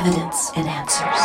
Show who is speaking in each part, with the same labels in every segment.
Speaker 1: evidence and answers.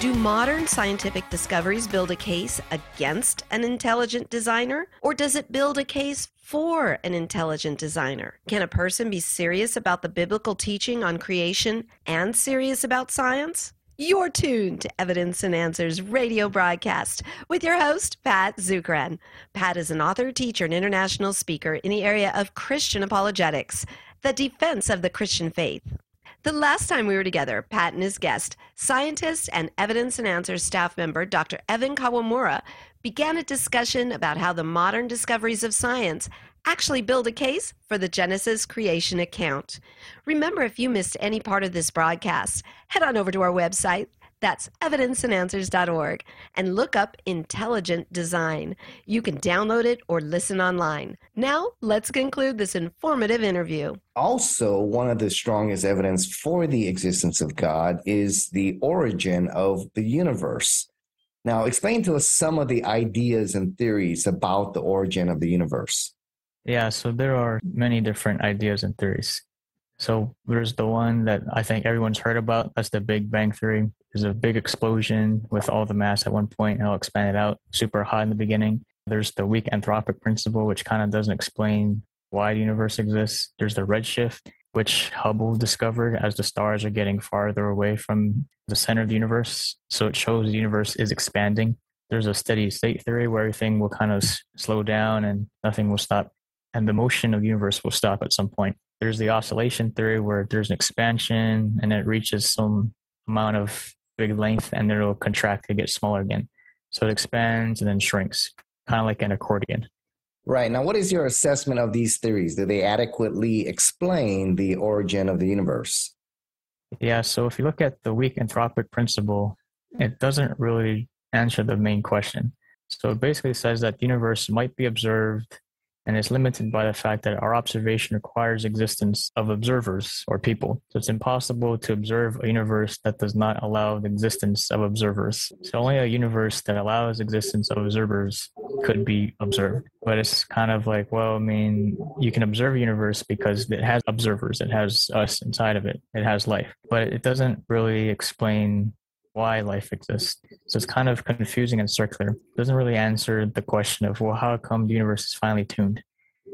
Speaker 2: Do modern scientific discoveries build a case against an intelligent designer? Or does it build a case for an intelligent designer? Can a person be serious about the biblical teaching on creation and serious about science? You're tuned to Evidence and Answers radio broadcast with your host, Pat Zukeran. Pat is an author, teacher, and international speaker in the area of Christian apologetics, the defense of the Christian faith. The last time we were together, Pat and his guest, scientist and Evidence and Answers staff member Dr. Evan Kawamura, began a discussion about how the modern discoveries of science actually build a case for the Genesis creation account. Remember, if you missed any part of this broadcast, head on over to our website. That's evidenceandanswers.org and look up Intelligent Design. You can download it or listen online. Now, let's conclude this informative interview.
Speaker 3: Also, one of the strongest evidence for the existence of God is the origin of the universe. Now, explain to us some of the ideas and theories about the origin of the universe.
Speaker 4: Yeah, so there are many different ideas and theories. So there's the one that I think everyone's heard about. That's the Big Bang Theory. There's a big explosion with all the mass at one point, and it'll expand it out super hot in the beginning. There's the weak anthropic principle, which kind of doesn't explain why the universe exists. There's the redshift, which Hubble discovered as the stars are getting farther away from the center of the universe. So it shows the universe is expanding. There's a steady state theory where everything will kind of slow down and nothing will stop and the motion of the universe will stop at some point. There's the oscillation theory where there's an expansion and it reaches some amount of big length and then it'll contract to get smaller again. So it expands and then shrinks, kind of like an accordion.
Speaker 3: Right. Now, what is your assessment of these theories? Do they adequately explain the origin of the universe?
Speaker 4: Yeah. So if you look at the weak anthropic principle, it doesn't really answer the main question. So it basically says that the universe might be observed and is limited by the fact that our observation requires existence of observers or people. So it's impossible to observe a universe that does not allow the existence of observers. So only a universe that allows existence of observers could be observed. But it's kind of like, well, I mean, you can observe a universe because it has observers, it has us inside of it, it has life. But it doesn't really explain why life exists. So it's kind of confusing and circular. It doesn't really answer the question of, well, how come the universe is finely tuned?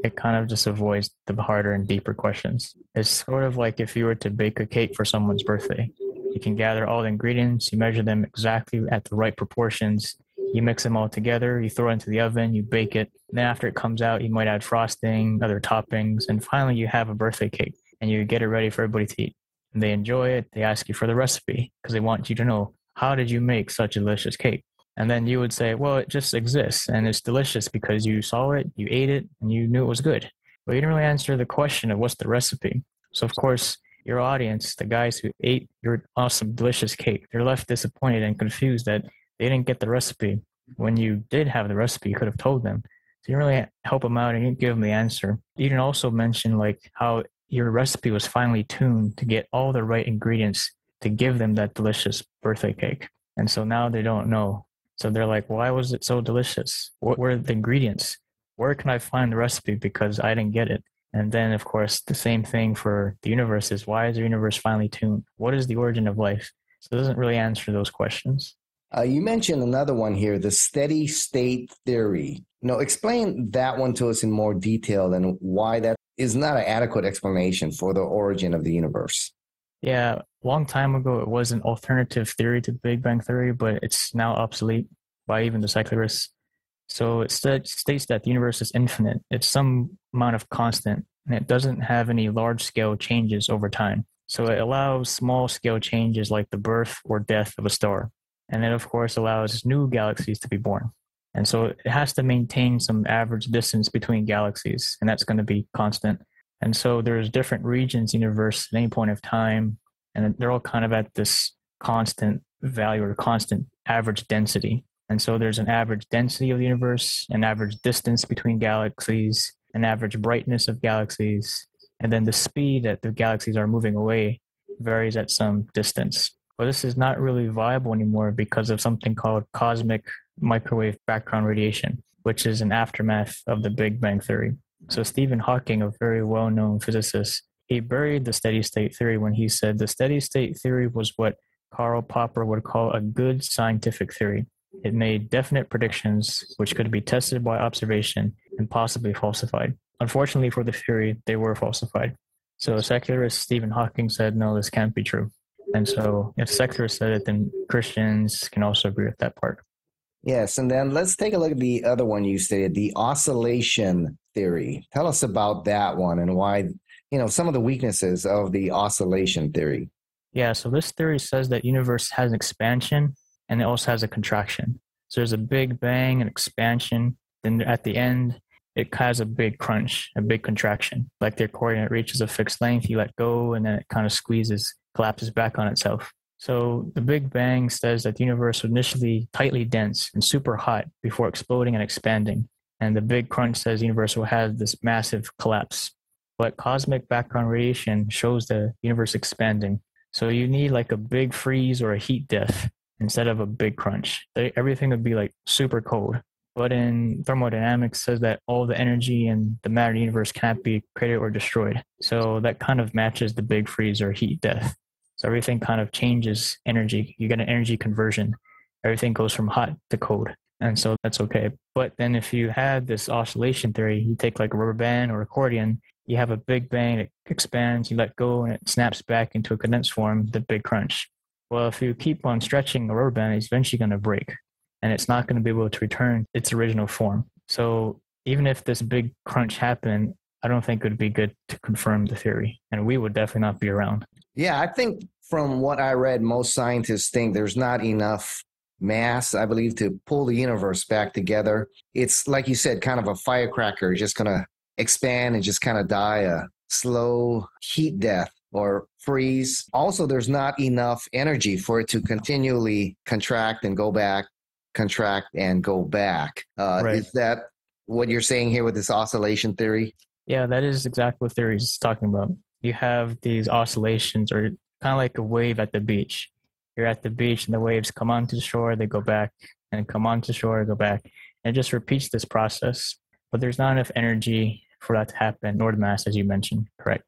Speaker 4: It kind of just avoids the harder and deeper questions. It's sort of like if you were to bake a cake for someone's birthday. You can gather all the ingredients, you measure them exactly at the right proportions, you mix them all together, you throw it into the oven, you bake it. Then after it comes out, you might add frosting, other toppings, and finally you have a birthday cake and you get it ready for everybody to eat they enjoy it, they ask you for the recipe because they want you to know how did you make such a delicious cake? And then you would say, well, it just exists and it's delicious because you saw it, you ate it, and you knew it was good. But you didn't really answer the question of what's the recipe. So, of course, your audience, the guys who ate your awesome, delicious cake, they're left disappointed and confused that they didn't get the recipe. When you did have the recipe, you could have told them. So you really help them out and you give them the answer. You didn't also mention like how your recipe was finely tuned to get all the right ingredients to give them that delicious birthday cake. And so now they don't know. So they're like, why was it so delicious? What were the ingredients? Where can I find the recipe? Because I didn't get it. And then, of course, the same thing for the universe is why is the universe finely tuned? What is the origin of life? So it doesn't really answer those questions.
Speaker 3: Uh, you mentioned another one here, the steady state theory. Know, explain that one to us in more detail and why that is not an adequate explanation for the origin of the universe.
Speaker 4: Yeah, a long time ago, it was an alternative theory to the Big Bang Theory, but it's now obsolete by even the secularists. So it st- states that the universe is infinite. It's some amount of constant, and it doesn't have any large scale changes over time. So it allows small scale changes like the birth or death of a star. And it, of course, allows new galaxies to be born. And so it has to maintain some average distance between galaxies, and that's going to be constant. And so there's different regions universe at any point of time, and they're all kind of at this constant value or constant average density. And so there's an average density of the universe, an average distance between galaxies, an average brightness of galaxies, and then the speed that the galaxies are moving away varies at some distance. But this is not really viable anymore because of something called cosmic microwave background radiation, which is an aftermath of the Big Bang Theory. So Stephen Hawking, a very well-known physicist, he buried the steady state theory when he said the steady state theory was what Karl Popper would call a good scientific theory. It made definite predictions which could be tested by observation and possibly falsified. Unfortunately for the theory, they were falsified. So secularist Stephen Hawking said, no, this can't be true. And so if secularists said it, then Christians can also agree with that part.
Speaker 3: Yes, and then let's take a look at the other one you stated, the oscillation theory. Tell us about that one and why, you know, some of the weaknesses of the oscillation theory.
Speaker 4: Yeah, so this theory says that universe has an expansion and it also has a contraction. So there's a big bang, an expansion, then at the end it has a big crunch, a big contraction. Like the accordion, it reaches a fixed length, you let go, and then it kind of squeezes, collapses back on itself. So the Big Bang says that the universe was initially tightly dense and super hot before exploding and expanding. And the Big Crunch says the universe will have this massive collapse. But cosmic background radiation shows the universe expanding. So you need like a big freeze or a heat death instead of a big crunch. Everything would be like super cold. But in thermodynamics says that all the energy in the matter universe cannot be created or destroyed. So that kind of matches the big freeze or heat death. So everything kind of changes energy. You get an energy conversion. Everything goes from hot to cold. And so that's okay. But then if you had this oscillation theory, you take like a rubber band or accordion, you have a big bang, it expands, you let go, and it snaps back into a condensed form, the big crunch. Well, if you keep on stretching the rubber band, it's eventually going to break and it's not going to be able to return its original form. So even if this big crunch happened, I don't think it would be good to confirm the theory, and we would definitely not be around.
Speaker 3: Yeah, I think from what I read, most scientists think there's not enough mass, I believe, to pull the universe back together. It's like you said, kind of a firecracker, just going to expand and just kind of die a slow heat death or freeze. Also, there's not enough energy for it to continually contract and go back, contract and go back. Uh, right. Is that what you're saying here with this oscillation theory?
Speaker 4: Yeah, that is exactly what theory is talking about. You have these oscillations, or kind of like a wave at the beach. You're at the beach, and the waves come onto the shore, they go back, and come onto shore, go back, and it just repeats this process. But there's not enough energy for that to happen, nor the mass, as you mentioned. Correct.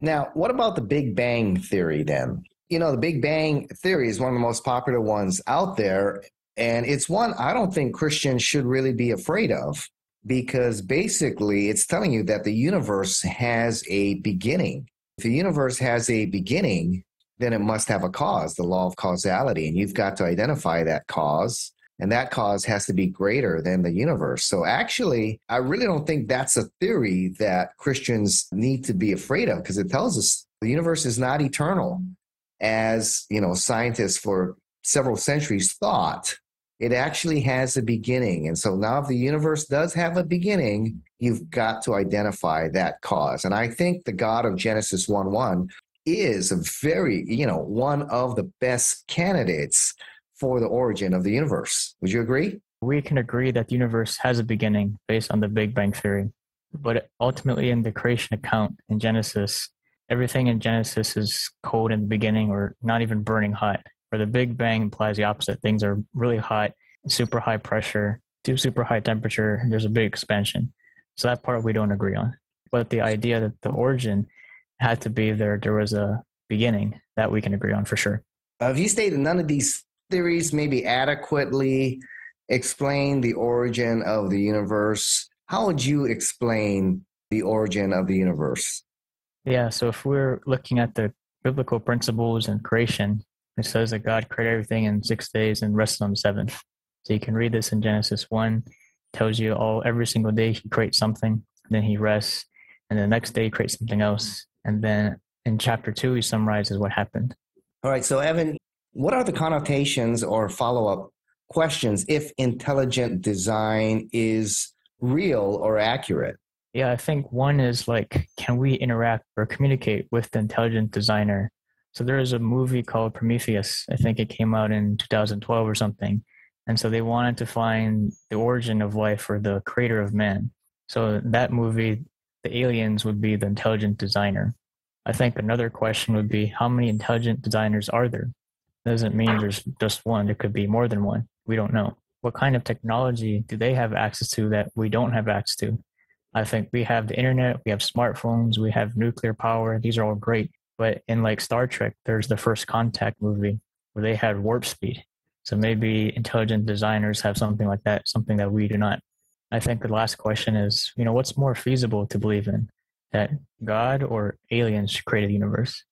Speaker 3: Now, what about the Big Bang Theory then? You know, the Big Bang Theory is one of the most popular ones out there. And it's one I don't think Christians should really be afraid of because basically it's telling you that the universe has a beginning. If the universe has a beginning, then it must have a cause, the law of causality. And you've got to identify that cause and that cause has to be greater than the universe. So actually, I really don't think that's a theory that Christians need to be afraid of because it tells us the universe is not eternal as, you know, scientists for several centuries thought. It actually has a beginning. And so now if the universe does have a beginning, you've got to identify that cause. And I think the God of Genesis 1 1 is a very, you know, one of the best candidates for the origin of the universe. Would you agree?
Speaker 4: We can agree that the universe has a beginning based on the Big Bang Theory. But ultimately, in the creation account in Genesis, everything in Genesis is cold in the beginning or not even burning hot. Or the Big Bang implies the opposite. Things are really hot, super high pressure, to super high temperature, there's a big expansion. So that part we don't agree on. But the idea that the origin had to be there, there was a beginning that we can agree on for sure.
Speaker 3: Have you stated none of these theories maybe adequately explain the origin of the universe, how would you explain the origin of the universe?
Speaker 4: Yeah, so if we're looking at the biblical principles and creation, it says that God created everything in six days and rested on the seventh. So you can read this in Genesis 1, tells you all every single day he creates something, then he rests, and the next day he creates something else. And then in chapter 2, he summarizes what happened.
Speaker 3: All right, so Evan, what are the connotations or follow up questions if intelligent design is real or accurate?
Speaker 4: Yeah, I think one is like, can we interact or communicate with the intelligent designer? So there is a movie called Prometheus. I think it came out in 2012 or something. And so they wanted to find the origin of life or the creator of man. So that movie, the aliens would be the intelligent designer. I think another question would be how many intelligent designers are there? doesn't mean there's just one. There could be more than one. We don't know. What kind of technology do they have access to that we don't have access to? I think we have the internet, we have smartphones, we have nuclear power. These are all great. But in like Star Trek, there's the first contact movie where they had warp speed. So maybe intelligent designers have something like that, something that we do not. I think the last question is, you know, what's more feasible to believe in? That God or aliens created the universe?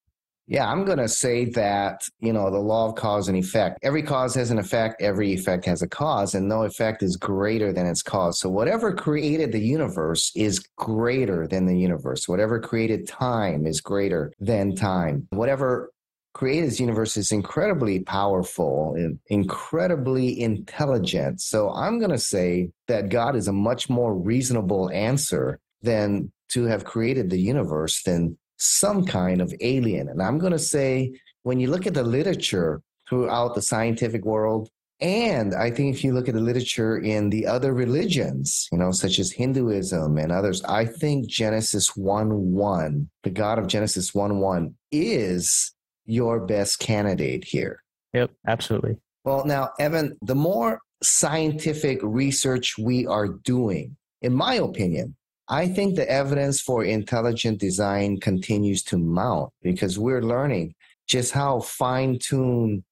Speaker 3: Yeah, I'm going to say that, you know, the law of cause and effect. Every cause has an effect, every effect has a cause, and no effect is greater than its cause. So, whatever created the universe is greater than the universe. Whatever created time is greater than time. Whatever created this universe is incredibly powerful and incredibly intelligent. So, I'm going to say that God is a much more reasonable answer than to have created the universe than some kind of alien. And I'm going to say, when you look at the literature throughout the scientific world, and I think if you look at the literature in the other religions, you know, such as Hinduism and others, I think Genesis 1 1, the God of Genesis 1 1, is your best candidate here.
Speaker 4: Yep, absolutely.
Speaker 3: Well, now, Evan, the more scientific research we are doing, in my opinion, I think the evidence for intelligent design continues to mount because we're learning just how fine tuned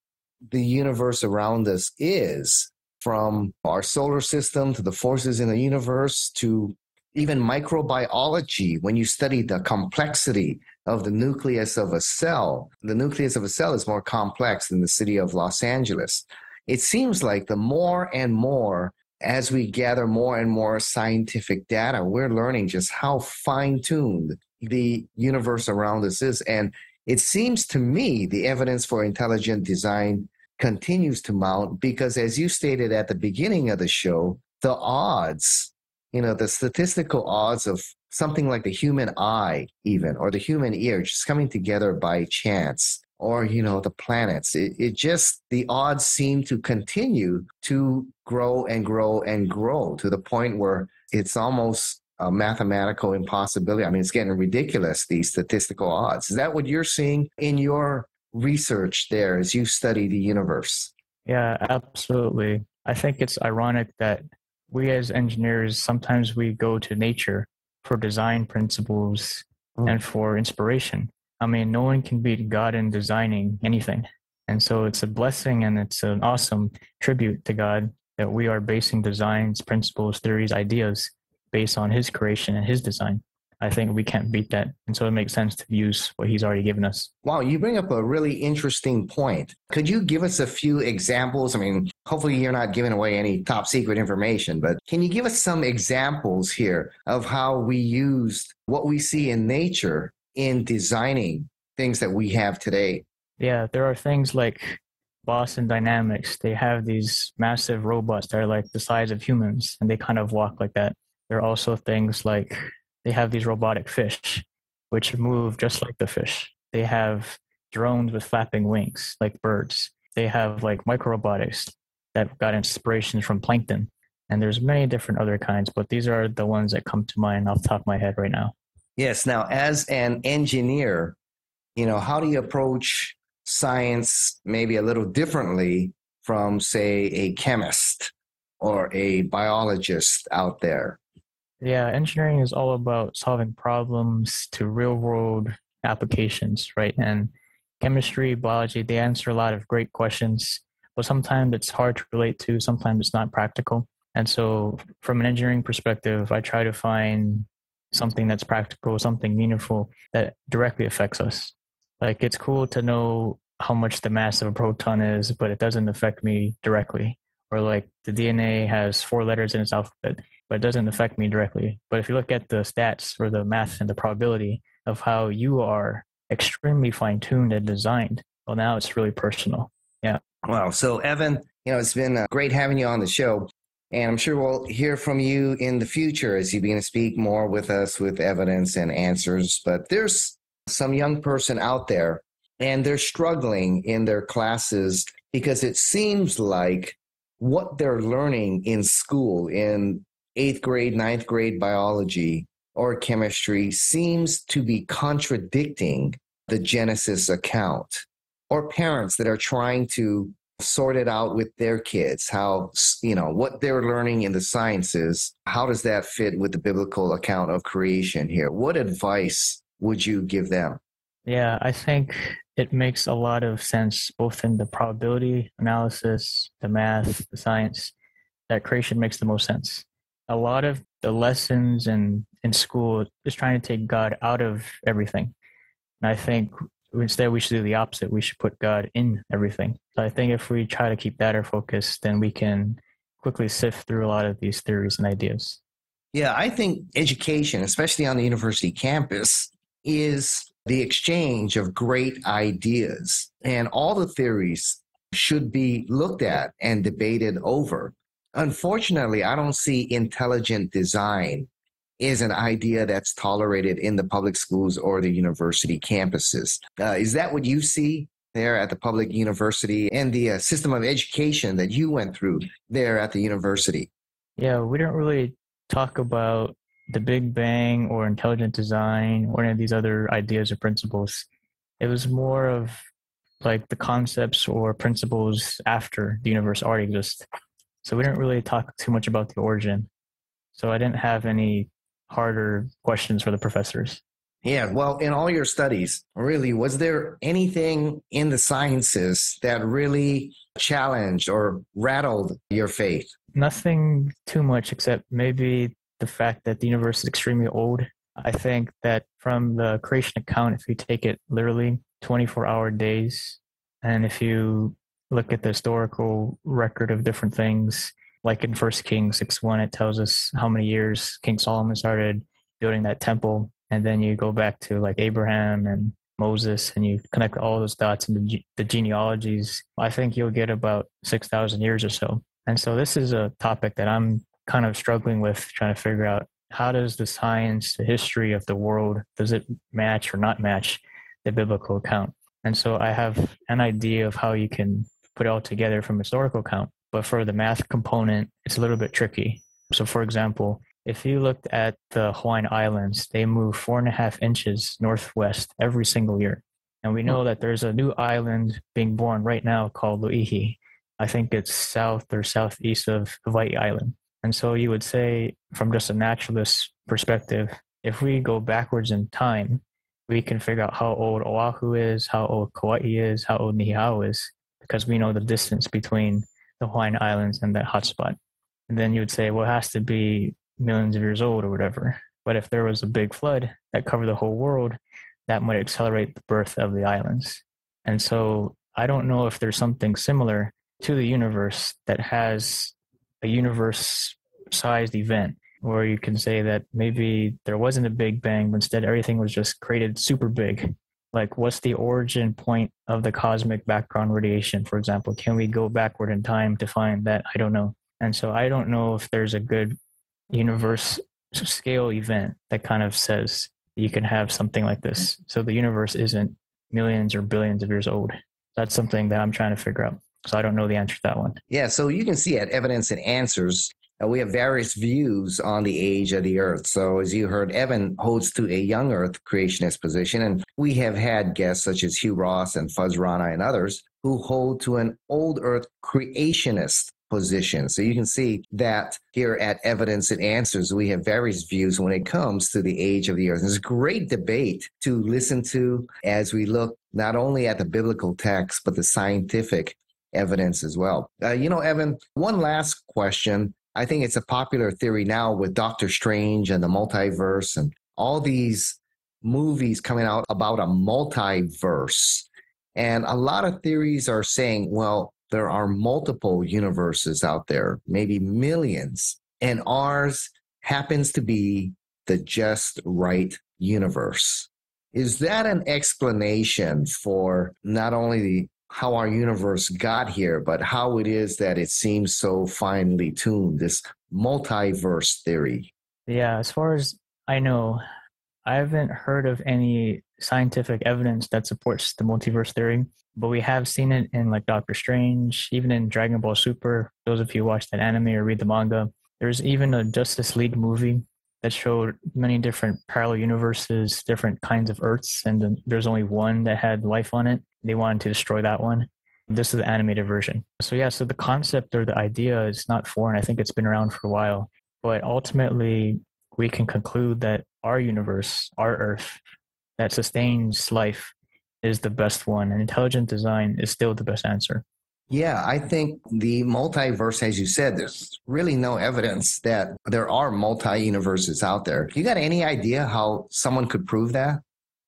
Speaker 3: the universe around us is from our solar system to the forces in the universe to even microbiology. When you study the complexity of the nucleus of a cell, the nucleus of a cell is more complex than the city of Los Angeles. It seems like the more and more as we gather more and more scientific data, we're learning just how fine tuned the universe around us is. And it seems to me the evidence for intelligent design continues to mount because, as you stated at the beginning of the show, the odds, you know, the statistical odds of something like the human eye, even, or the human ear just coming together by chance or you know the planets it, it just the odds seem to continue to grow and grow and grow to the point where it's almost a mathematical impossibility. I mean it's getting ridiculous these statistical odds. Is that what you're seeing in your research there as you study the universe?
Speaker 4: Yeah absolutely. I think it's ironic that we as engineers sometimes we go to nature for design principles mm. and for inspiration. I mean, no one can beat God in designing anything. And so it's a blessing and it's an awesome tribute to God that we are basing designs, principles, theories, ideas based on his creation and his design. I think we can't beat that. And so it makes sense to use what he's already given us.
Speaker 3: Wow, you bring up a really interesting point. Could you give us a few examples? I mean, hopefully you're not giving away any top secret information, but can you give us some examples here of how we used what we see in nature in designing things that we have today.
Speaker 4: Yeah, there are things like Boston Dynamics. They have these massive robots that are like the size of humans and they kind of walk like that. There are also things like they have these robotic fish, which move just like the fish. They have drones with flapping wings like birds. They have like micro robotics that got inspiration from plankton. And there's many different other kinds, but these are the ones that come to mind off the top of my head right now.
Speaker 3: Yes. Now, as an engineer, you know, how do you approach science maybe a little differently from, say, a chemist or a biologist out there?
Speaker 4: Yeah, engineering is all about solving problems to real world applications, right? And chemistry, biology, they answer a lot of great questions, but sometimes it's hard to relate to, sometimes it's not practical. And so, from an engineering perspective, I try to find something that's practical, something meaningful that directly affects us. Like it's cool to know how much the mass of a proton is, but it doesn't affect me directly. Or like the DNA has four letters in its alphabet, but it doesn't affect me directly. But if you look at the stats or the math and the probability of how you are extremely fine tuned and designed, well, now it's really personal. Yeah.
Speaker 3: Wow. So, Evan, you know, it's been uh, great having you on the show. And I'm sure we'll hear from you in the future as you begin to speak more with us with evidence and answers. But there's some young person out there and they're struggling in their classes because it seems like what they're learning in school in eighth grade, ninth grade biology or chemistry seems to be contradicting the Genesis account. Or parents that are trying to sort it out with their kids? How, you know, what they're learning in the sciences, how does that fit with the biblical account of creation here? What advice would you give them?
Speaker 4: Yeah, I think it makes a lot of sense both in the probability analysis, the math, the science, that creation makes the most sense. A lot of the lessons in, in school is trying to take God out of everything. And I think instead we should do the opposite. We should put God in everything. So I think if we try to keep that our focus, then we can quickly sift through a lot of these theories and ideas.
Speaker 3: Yeah, I think education, especially on the university campus, is the exchange of great ideas. And all the theories should be looked at and debated over. Unfortunately, I don't see intelligent design is an idea that's tolerated in the public schools or the university campuses. Uh, is that what you see there at the public university and the uh, system of education that you went through there at the university?
Speaker 4: Yeah, we don't really talk about the Big Bang or intelligent design or any of these other ideas or principles. It was more of like the concepts or principles after the universe already exists. So we didn't really talk too much about the origin. So I didn't have any harder questions for the professors.
Speaker 3: Yeah, well, in all your studies, really, was there anything in the sciences that really challenged or rattled your faith?
Speaker 4: Nothing too much, except maybe the fact that the universe is extremely old. I think that from the creation account, if you take it literally 24 hour days, and if you look at the historical record of different things, like in First Kings 6 1, it tells us how many years King Solomon started building that temple. And then you go back to like Abraham and Moses and you connect all those dots in the, the genealogies. I think you'll get about 6,000 years or so. And so this is a topic that I'm kind of struggling with trying to figure out how does the science, the history of the world, does it match or not match the biblical account? And so I have an idea of how you can put it all together from historical account. But for the math component, it's a little bit tricky. So for example, if you looked at the Hawaiian Islands, they move four and a half inches northwest every single year. And we hmm. know that there's a new island being born right now called Loihi. I think it's south or southeast of Hawaii Island. And so you would say, from just a naturalist perspective, if we go backwards in time, we can figure out how old Oahu is, how old Kauai is, how old Niihau is, because we know the distance between the Hawaiian Islands and that hotspot. And then you would say, well, it has to be millions of years old or whatever. But if there was a big flood that covered the whole world, that might accelerate the birth of the islands. And so I don't know if there's something similar to the universe that has a universe sized event where you can say that maybe there wasn't a big bang, but instead everything was just created super big. Like, what's the origin point of the cosmic background radiation, for example? Can we go backward in time to find that? I don't know. And so I don't know if there's a good universe scale event that kind of says you can have something like this. So the universe isn't millions or billions of years old. That's something that I'm trying to figure out. So I don't know the answer to that one.
Speaker 3: Yeah, so you can see at Evidence and Answers, uh, we have various views on the age of the earth. So, as you heard, Evan holds to a young earth creationist position, and we have had guests such as Hugh Ross and Fuz Rana and others who hold to an old earth creationist position. So, you can see that here at Evidence and Answers, we have various views when it comes to the age of the earth. It's a great debate to listen to as we look not only at the biblical text, but the scientific evidence as well. Uh, you know, Evan, one last question. I think it's a popular theory now with Doctor Strange and the multiverse and all these movies coming out about a multiverse. And a lot of theories are saying, well, there are multiple universes out there, maybe millions, and ours happens to be the just right universe. Is that an explanation for not only the how our universe got here, but how it is that it seems so finely tuned, this multiverse theory.
Speaker 4: Yeah, as far as I know, I haven't heard of any scientific evidence that supports the multiverse theory, but we have seen it in like Doctor Strange, even in Dragon Ball Super. Those of you who watch that anime or read the manga, there's even a Justice League movie that showed many different parallel universes, different kinds of Earths, and there's only one that had life on it. They wanted to destroy that one. This is the animated version. So, yeah, so the concept or the idea is not foreign. I think it's been around for a while. But ultimately, we can conclude that our universe, our Earth, that sustains life is the best one, and intelligent design is still the best answer.
Speaker 3: Yeah, I think the multiverse, as you said, there's really no evidence that there are multi universes out there. You got any idea how someone could prove that?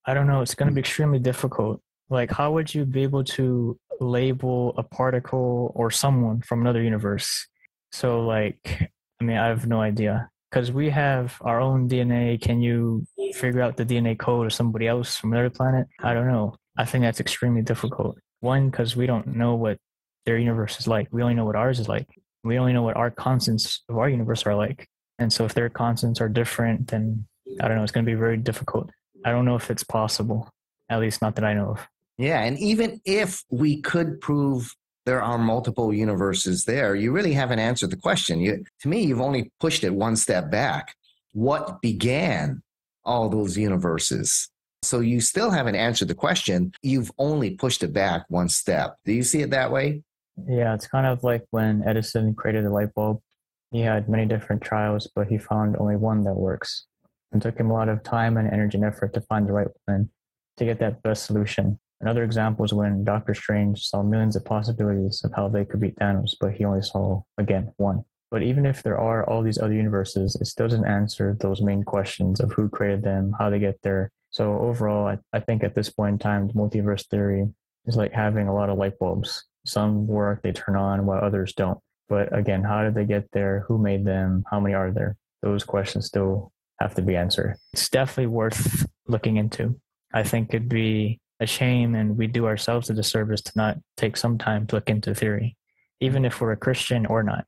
Speaker 4: I don't know. It's going to be extremely difficult. Like, how would you be able to label a particle or someone from another universe? So, like, I mean, I have no idea because we have our own DNA. Can you figure out the DNA code of somebody else from another planet? I don't know. I think that's extremely difficult. One, because we don't know what their universe is like. We only know what ours is like. We only know what our constants of our universe are like. And so if their constants are different, then I don't know, it's going to be very difficult. I don't know if it's possible, at least not that I know of.
Speaker 3: Yeah. And even if we could prove there are multiple universes there, you really haven't answered the question. You, to me, you've only pushed it one step back. What began all those universes? So you still haven't answered the question. You've only pushed it back one step. Do you see it that way?
Speaker 4: Yeah, it's kind of like when Edison created the light bulb. He had many different trials, but he found only one that works. It took him a lot of time and energy and effort to find the right one to get that best solution. Another example is when Doctor Strange saw millions of possibilities of how they could beat Thanos, but he only saw, again, one. But even if there are all these other universes, it still doesn't answer those main questions of who created them, how they get there. So overall, I, I think at this point in time, the multiverse theory is like having a lot of light bulbs some work they turn on while others don't. But again, how did they get there? Who made them? How many are there? Those questions still have to be answered. It's definitely worth looking into. I think it'd be a shame and we do ourselves a disservice to not take some time to look into theory, even if we're a Christian or not.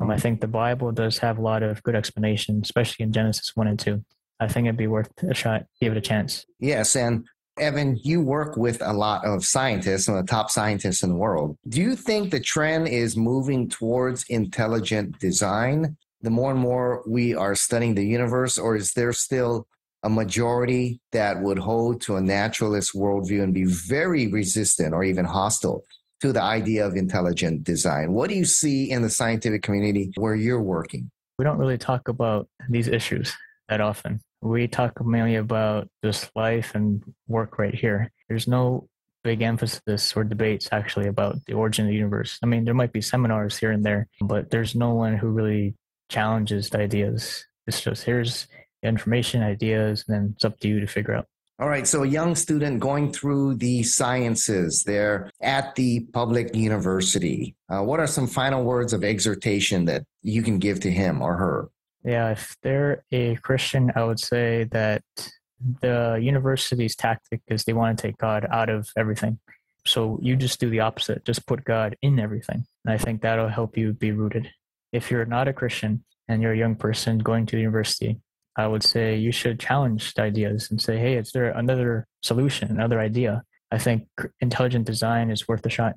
Speaker 4: Um, I think the Bible does have a lot of good explanation, especially in Genesis 1 and 2. I think it'd be worth a shot, give it a chance.
Speaker 3: Yes. And Evan, you work with a lot of scientists, some of the top scientists in the world. Do you think the trend is moving towards intelligent design? The more and more we are studying the universe, or is there still a majority that would hold to a naturalist worldview and be very resistant or even hostile to the idea of intelligent design? What do you see in the scientific community where you're working?
Speaker 4: We don't really talk about these issues that often we talk mainly about just life and work right here. There's no big emphasis or debates actually about the origin of the universe. I mean, there might be seminars here and there, but there's no one who really challenges the ideas. It's just here's information, ideas, and then it's up to you to figure out.
Speaker 3: All right, so a young student going through the sciences, they're at the public university. Uh, what are some final words of exhortation that you can give to him or her?
Speaker 4: Yeah, if they're a Christian, I would say that the university's tactic is they want to take God out of everything. So you just do the opposite, just put God in everything. And I think that'll help you be rooted. If you're not a Christian and you're a young person going to the university, I would say you should challenge the ideas and say, hey, is there another solution, another idea? I think intelligent design is worth a shot.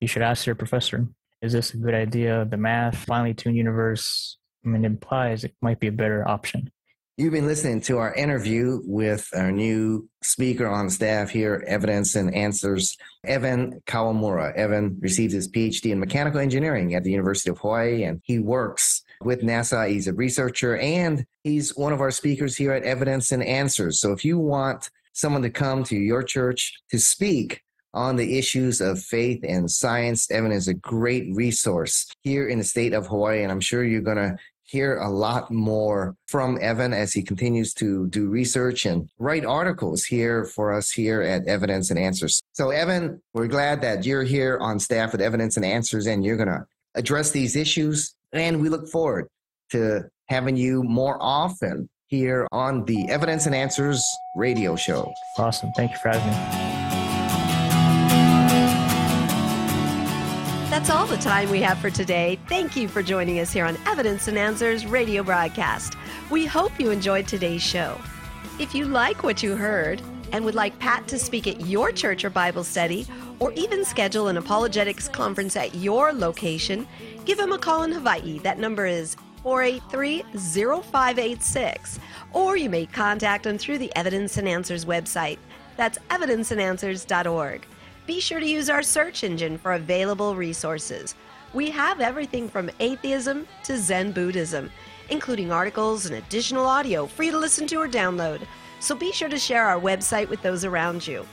Speaker 4: You should ask your professor, is this a good idea? The math, finely tuned universe, I mean, implies it might be a better option.
Speaker 3: You've been listening to our interview with our new speaker on staff here, Evidence and Answers, Evan Kawamura. Evan received his PhD in mechanical engineering at the University of Hawaii, and he works with NASA. He's a researcher, and he's one of our speakers here at Evidence and Answers. So if you want someone to come to your church to speak on the issues of faith and science, Evan is a great resource here in the state of Hawaii, and I'm sure you're going to hear a lot more from Evan as he continues to do research and write articles here for us here at Evidence and Answers. So, Evan, we're glad that you're here on staff with Evidence and Answers and you're going to address these issues. And we look forward to having you more often here on the Evidence and Answers radio show.
Speaker 4: Awesome. Thank you for having me.
Speaker 2: That's all the time we have for today. Thank you for joining us here on Evidence and Answers radio broadcast. We hope you enjoyed today's show. If you like what you heard and would like Pat to speak at your church or Bible study, or even schedule an apologetics conference at your location, give him a call in Hawaii. That number is 483 0586. Or you may contact him through the Evidence and Answers website. That's evidenceandanswers.org. Be sure to use our search engine for available resources. We have everything from atheism to Zen Buddhism, including articles and additional audio you to listen to or download. So be sure to share our website with those around you.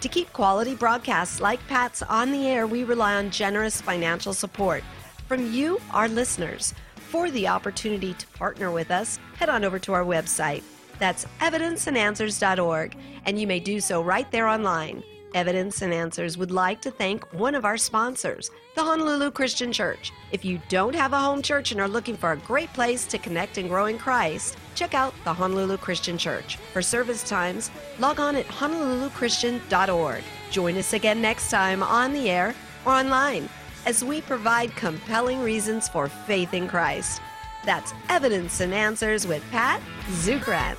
Speaker 2: To keep quality broadcasts like Pat's on the air, we rely on generous financial support from you, our listeners. For the opportunity to partner with us, head on over to our website. That's evidenceandanswers.org, and you may do so right there online. Evidence and Answers would like to thank one of our sponsors, the Honolulu Christian Church. If you don't have a home church and are looking for a great place to connect and grow in Christ, check out the Honolulu Christian Church. For service times, log on at honoluluchristian.org. Join us again next time on the air or online as we provide compelling reasons for faith in Christ. That's Evidence and Answers with Pat Zukeran.